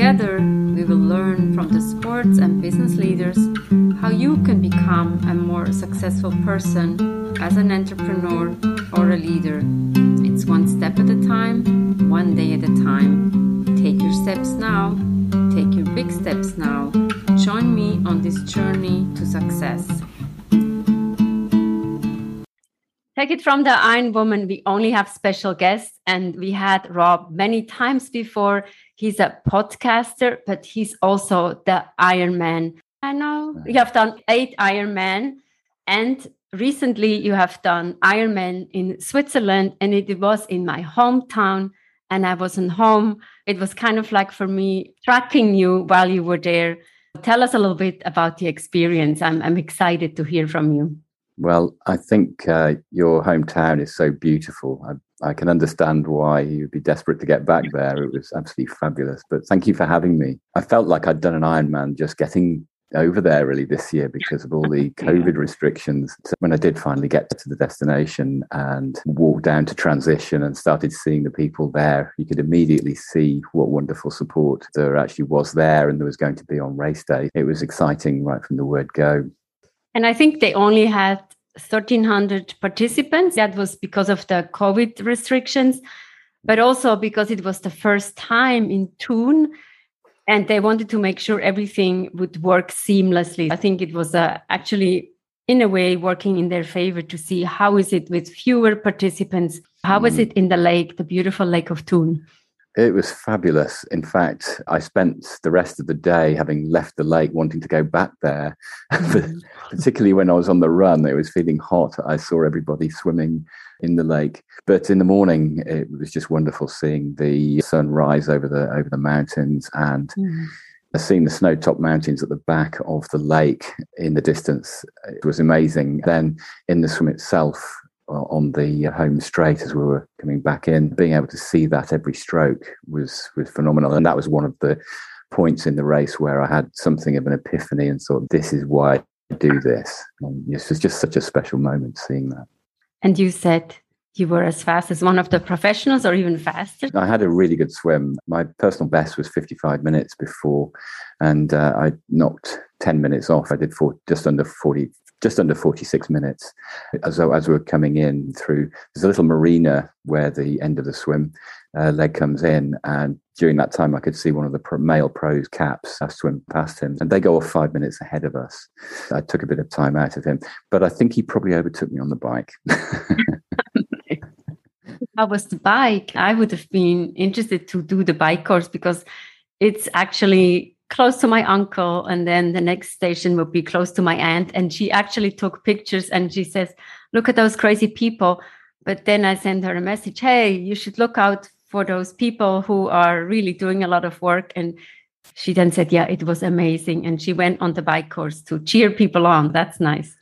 Together, we will learn from the sports and business leaders how you can become a more successful person as an entrepreneur or a leader. It's one step at a time, one day at a time. Take your steps now, take your big steps now. Join me on this journey to success. Take it from the Iron Woman. We only have special guests, and we had Rob many times before. He's a podcaster, but he's also the Iron Man. I know you have done eight Iron Man, and recently you have done Iron Man in Switzerland, and it was in my hometown. And I wasn't home. It was kind of like for me tracking you while you were there. Tell us a little bit about the experience. I'm, I'm excited to hear from you. Well, I think uh, your hometown is so beautiful. I, I, can understand why you'd be desperate to get back there. It was absolutely fabulous. But thank you for having me. I felt like I'd done an Ironman just getting over there really this year because of all the COVID restrictions. So when I did finally get to the destination and walked down to transition and started seeing the people there, you could immediately see what wonderful support there actually was there and there was going to be on race day. It was exciting right from the word go. And I think they only had 1,300 participants. That was because of the COVID restrictions, but also because it was the first time in Thun. and they wanted to make sure everything would work seamlessly. I think it was uh, actually in a way working in their favor to see how is it with fewer participants How mm. it in the lake the beautiful lake of thun it was fabulous. In fact, I spent the rest of the day having left the lake wanting to go back there. Mm. Particularly when I was on the run, it was feeling hot. I saw everybody swimming in the lake. But in the morning, it was just wonderful seeing the sun rise over the over the mountains and mm. seeing the snow-topped mountains at the back of the lake in the distance. It was amazing. Then in the swim itself, on the home straight as we were coming back in. Being able to see that every stroke was was phenomenal, and that was one of the points in the race where I had something of an epiphany and thought, "This is why I do this." And this was just such a special moment seeing that. And you said you were as fast as one of the professionals, or even faster. I had a really good swim. My personal best was 55 minutes before, and uh, I knocked 10 minutes off. I did for just under 40, just under 46 minutes as, as we're coming in through there's a little marina where the end of the swim uh, leg comes in and during that time i could see one of the pro, male pros caps i swim past him and they go off five minutes ahead of us. I took a bit of time out of him but i think he probably overtook me on the bike. How was the bike i would have been interested to do the bike course because it's actually close to my uncle and then the next station would be close to my aunt. And she actually took pictures and she says look at those crazy people. But then i sent her a message hey you should look out for those people who are really doing a lot of work. And she then said yeah it was amazing. And she went on the bike course to cheer people on. That's nice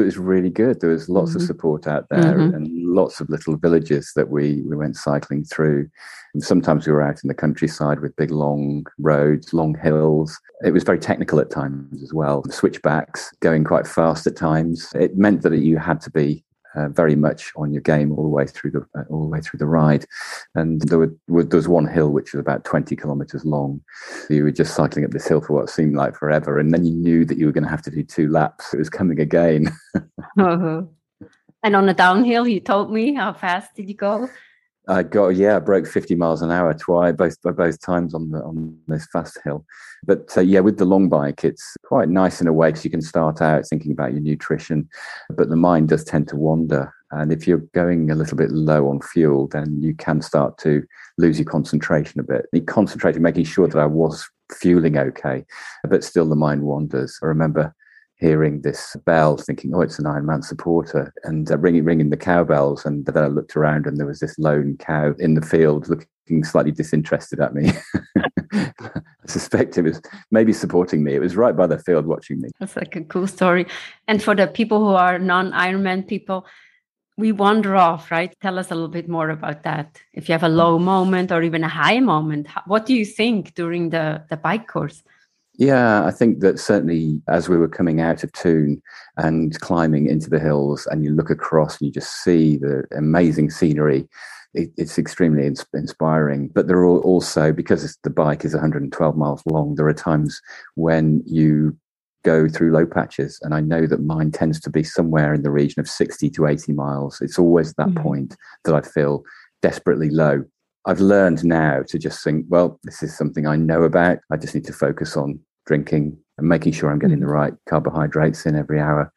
it was really good. There was lots mm-hmm. of support out there mm-hmm. and lots of little villages that we, we went cycling through. And sometimes we were out in the countryside with big long roads, long hills. It was very technical at times as well. Switchbacks going quite fast at times. It meant that you had to be uh, very much on your game all the way through the uh, all the way through the ride. And there, were, there was one hill which was about 20 kilometers long. You were just cycling up this hill for what seemed like forever, and then you knew that you were going to have to do two laps. It was coming again. uh-huh. And on the downhill, you told me how fast did you go? I got yeah, I broke 50 miles an hour twice, both both times on the on this fast hill. But uh, yeah, with the long bike, it's quite nice in a way because you can start out thinking about your nutrition, but the mind does tend to wander. And if you're going a little bit low on fuel, then you can start to lose your concentration a bit. You concentrating, making sure that I was fueling okay, but still the mind wanders. I remember hearing this bell, thinking, "Oh, it's an Ironman supporter," and uh, ringing ringing the cowbells. And then I looked around, and there was this lone cow in the field, looking slightly disinterested at me. I suspect it was maybe supporting me. It was right by the field, watching me. That's like a cool story. And for the people who are non-Ironman people, we wander off, right? Tell us a little bit more about that. If you have a low moment or even a high moment, what do you think during the, the bike course? Yeah, I think that certainly as we were coming out of Thun and climbing into the hills, and you look across and you just see the amazing scenery, it, it's extremely ins- inspiring. But there are also, because the bike is 112 miles long, there are times when you go through low patches. And I know that mine tends to be somewhere in the region of 60 to 80 miles. It's always that mm-hmm. point that I feel desperately low. I've learned now to just think, well, this is something I know about. I just need to focus on drinking and making sure I'm getting mm-hmm. the right carbohydrates in every hour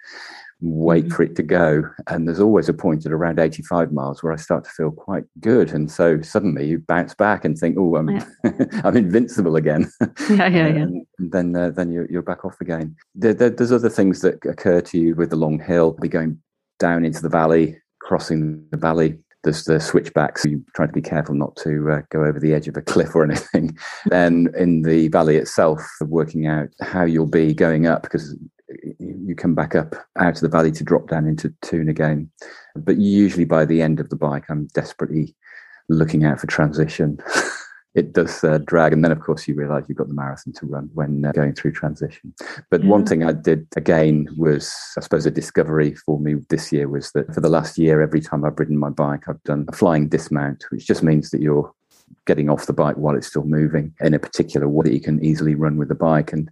wait mm-hmm. for it to go. And there's always a point at around 85 miles where I start to feel quite good. And so suddenly you bounce back and think, oh, I'm, yeah. I'm invincible again. Yeah, yeah, yeah. and then, uh, then you're, you're back off again. There, there, there's other things that occur to you with the long hill, be going down into the valley, crossing the valley. There's the switchbacks. You try to be careful not to uh, go over the edge of a cliff or anything. then in the valley itself, working out how you'll be going up because you come back up out of the valley to drop down into Thun again. But usually by the end of the bike, I'm desperately looking out for transition. it does uh, drag. And then, of course, you realize you've got the marathon to run when uh, going through transition. But yeah. one thing I did again was, I suppose, a discovery for me this year was that for the last year, every time I've ridden my bike, I've done a flying dismount, which just means that you're getting off the bike while it's still moving in a particular way that you can easily run with the bike. And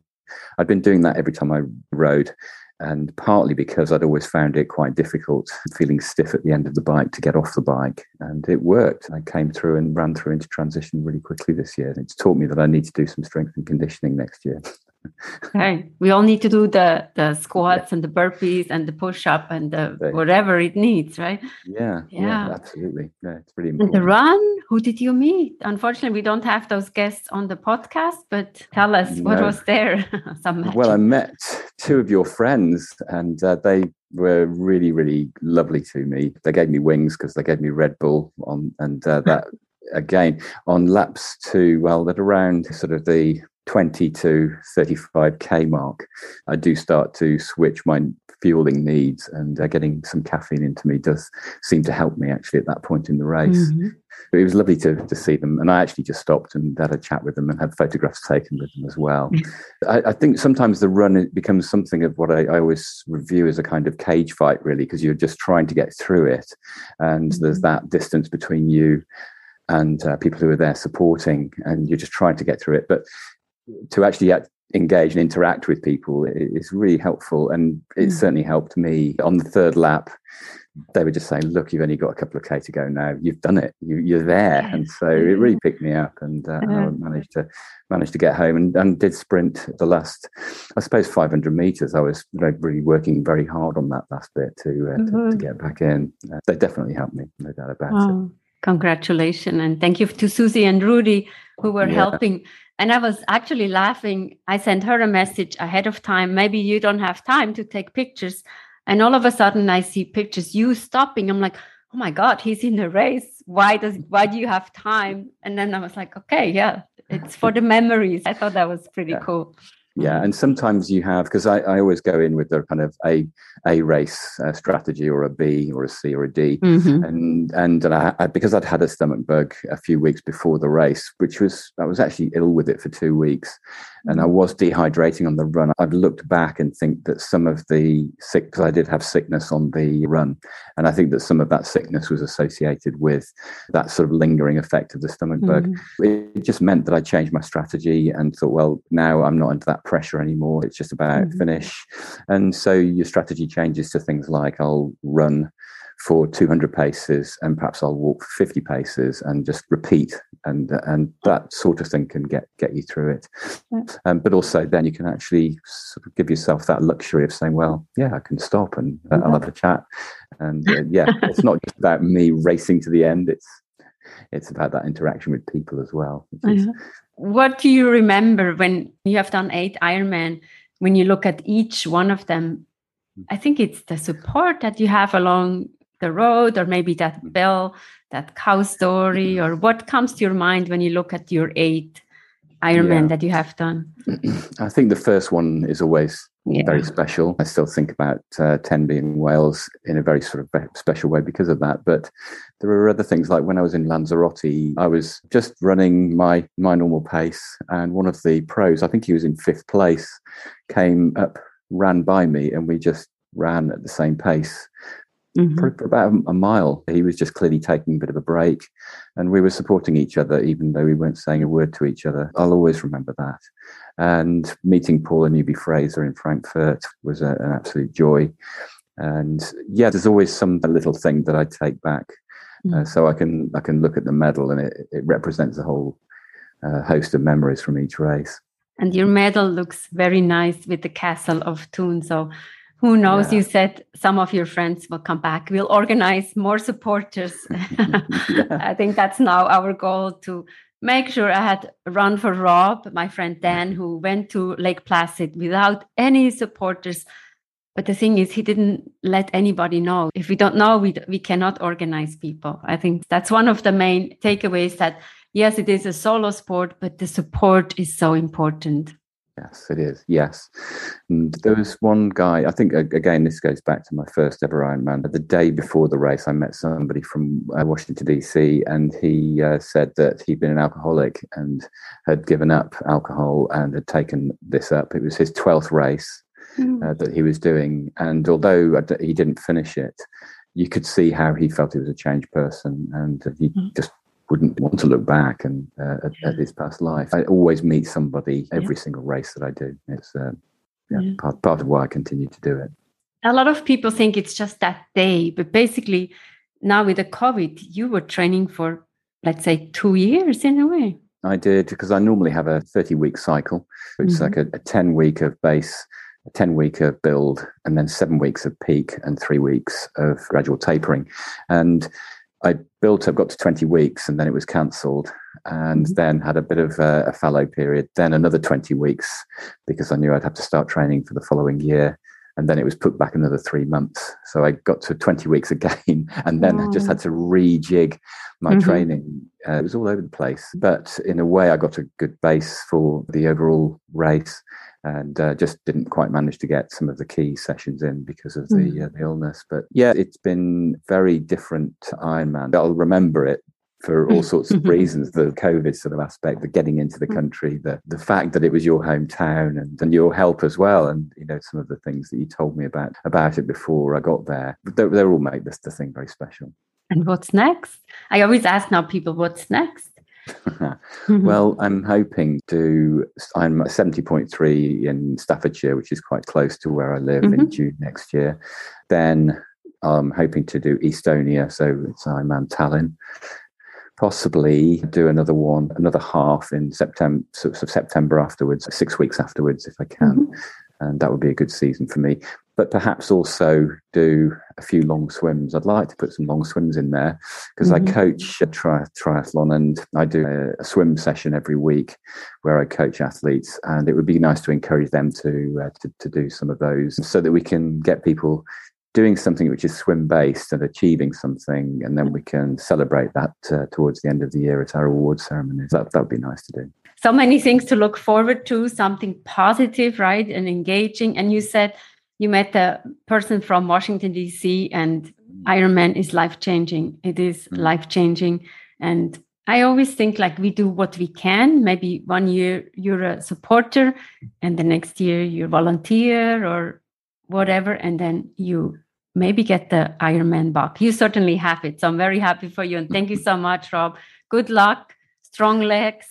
I'd been doing that every time I rode, and partly because I'd always found it quite difficult, feeling stiff at the end of the bike to get off the bike. And it worked. I came through and ran through into transition really quickly this year. It's taught me that I need to do some strength and conditioning next year. okay we all need to do the the squats yeah. and the burpees and the push-up and the whatever it needs right? Yeah, yeah yeah, absolutely. Yeah it's really important and the run who did you meet? Unfortunately we don't have those guests on the podcast but tell us no. what was there Some well i met two of your friends and uh, they were really really lovely to me. They gave me wings because they gave me red bull on and uh, that again on laps to well that around sort of the 20 to 35k mark, I do start to switch my fueling needs, and uh, getting some caffeine into me does seem to help me actually at that point in the race. Mm-hmm. It was lovely to, to see them, and I actually just stopped and had a chat with them and had photographs taken with them as well. Mm-hmm. I, I, think sometimes the run becomes something of what I, I, always review as a kind of cage fight, really, because you're just trying to get through it, and mm-hmm. there's that distance between you and uh, people who are there supporting, and you're just trying to get through it. But to actually engage and interact with people is really helpful. And it mm. certainly helped me on the third lap. They were just saying, "Look, you've only got a couple of k to go now. You've done it. You, are there." And so it really picked me up, and, uh, and I managed to managed to get home and, and did sprint the last, I suppose, 500 meters. I was really working very hard on that last bit to uh, mm-hmm. to, to, mm-hmm. get back in. Uh, they definitely helped me, no doubt about oh, it. Congratulations and thank you to Susie and Rudy who were yeah. helping and I was actually laughing. I sent her a message ahead of time. Maybe you don't have time to take pictures. And all of a sudden I see pictures, you stopping. I'm like, oh my God, he's in the race. Why does why do you have time? And then I was like, okay, yeah, it's for the memories. I thought that was pretty yeah. cool yeah mm-hmm. and sometimes you have because I, I always go in with the kind of a a race uh, strategy or a b or a c or a D. Mm-hmm. and and, I, I, because i'd had a stomach bug a few weeks before the race which was i was actually ill with it for two weeks and I was dehydrating on the run. I've looked back and think that some of the sick, because I did have sickness on the run, and I think that some of that sickness was associated with that sort of lingering effect of the stomach bug. Mm-hmm. It just meant that I changed my strategy and thought, well, now I'm not into that pressure anymore. It's just about mm-hmm. finish. And so your strategy changes to things like I'll run for 200 paces and perhaps I'll walk for 50 paces and just repeat. And and that sort of thing can get get you through it. Um, but also then you can actually sort of give yourself that luxury of saying well yeah I can stop and uh, I'll have a chat. And uh, yeah it's not just about me racing to the end. It's it's about that interaction with people as well is, what do you remember when you have done eight Ironman when you look at each one of them, I think it's the support that you have along the road, or maybe that mm. bell, that cow story, or what comes to your mind when you look at your eight Ironman yeah. that you have done? I think the first one is always yeah. very special. I still think about uh, Tenby in Wales in a very sort of special way because of that. But there are other things like when I was in Lanzarote, I was just running my my normal pace, and one of the pros, I think he was in fifth place, came up, ran by me, and we just ran at the same pace. Mm-hmm. For, for, about a mile. He was just clearly taking a bit of a break, and we were supporting each other, even though we weren't saying a word to each other. I'll always remember that. And meeting Paula Newby Fraser in Frankfurt was a, an absolute joy. And yeah, there's always some little thing that I take back, mm. uh, so I can I can look at the medal, and it, it represents a whole uh, host of memories from each race. And your medal looks very nice with the castle of Thun. So who knows? Yeah. you said some of your friends will come back. We'll organize more supporters. I think that's now our goal to make sure i had run for rob my friend dan who went to lake placid without any supporters. But the thing is he didn't let anybody know. If we don't know we, we cannot organize people. I think that's one of the main takeaways that yes it is a solo sport but the support is so important Yes, it is. Yes. And there was one guy, I think, again, this goes back to my first ever Ironman. The day before the race, I met somebody from uh, Washington, D.C., and he uh, said that he'd been an alcoholic and had given up alcohol and had taken this up. It was his 12th race mm. uh, that he was doing. And although he didn't finish it, you could see how he felt he was a changed person and he mm. just wouldn't want to look back and uh, at, at, his past life. I always meet somebody every yeah. single race that I do. It's uh, yeah, yeah. Part, part of why I continue to do it. A lot of people think it's just that day, but basically, now with the COVID, you were training for, let's say, two years in a way. I did because I normally have a 30 week cycle. which mm-hmm. like a, a 10 week of base a 10 week of build and then seven weeks of peak and three weeks of gradual tapering. And I built up, got to 20 weeks, and then it was cancelled. And mm-hmm. then had a bit of a, a, fallow period, then another 20 weeks because I knew I'd have to start training for the following year. And then it was put back another three months. So I got to 20 weeks again, and then I just had to rejig my mm-hmm. training. Uh, it was all over the place. But in a way, I got a good base for the overall race and uh, just didn't quite manage to get some of the key sessions in because of the, mm. uh, the illness. But yeah, it's been very different to Ironman. I'll remember it for all sorts of reasons the covid sort of aspect the getting into the mm. country the the fact that it was your hometown and, and your help as well and you know some of the things that you told me about about it before i got there they, they all make this the thing very special and what's next i always ask now people what's next well, I'm hoping to. I'm 70.3 in Staffordshire, which is quite close to where I live mm-hmm. in June next year. Then I'm hoping to do Estonia, so it's Ironman Tallinn. Possibly do another one, another half in September, sort of September afterwards, six weeks afterwards, if I can. Mm-hmm. And that would be a good season for me but perhaps also do a few long swims. I'd like to put some long swims in there because mm-hmm. I coach a tri- triathlon and I do a, a, swim session every week where I coach athletes, and it would be nice to encourage them to, uh, to, to do some of those so that we can get people doing something which is swim based and achieving something, and then we can celebrate that uh, towards the end of the year at our award ceremonies. That that would be nice to do. So many things to look forward to, something positive, right, and engaging. And you said you met a person from Washington, D.C., and Ironman is life changing. It is mm. life changing. And I always think like we do what we can. Maybe one year you're a supporter, and the next year you're volunteer or whatever. And then you maybe get the Ironman buck. You certainly have it. So I'm very happy for you. And thank you so much, Rob. Good luck, strong legs.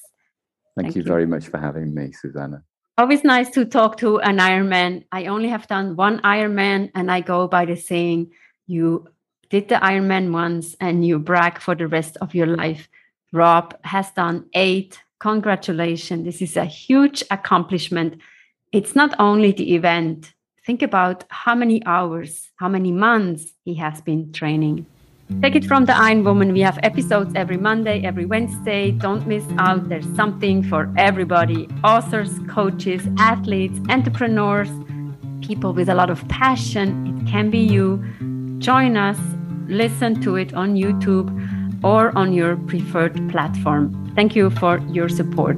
Thank, thank you, you very much for having me, Susanna always nice to talk to an Ironman. I only have done one Ironman, and I go by the saying, you did the Ironman once and you brag for the rest of your life. Rob has done eight. Congratulations. This is a huge accomplishment. It's not only the event. Think about how many hours, how many months he has been training. Take it from the Iron Woman. We have episodes every Monday, every Wednesday. Don't miss out. There's something for everybody authors, coaches, athletes, entrepreneurs, people with a lot of passion. It can be you. Join us, listen to it on YouTube or on your preferred platform. Thank you for your support.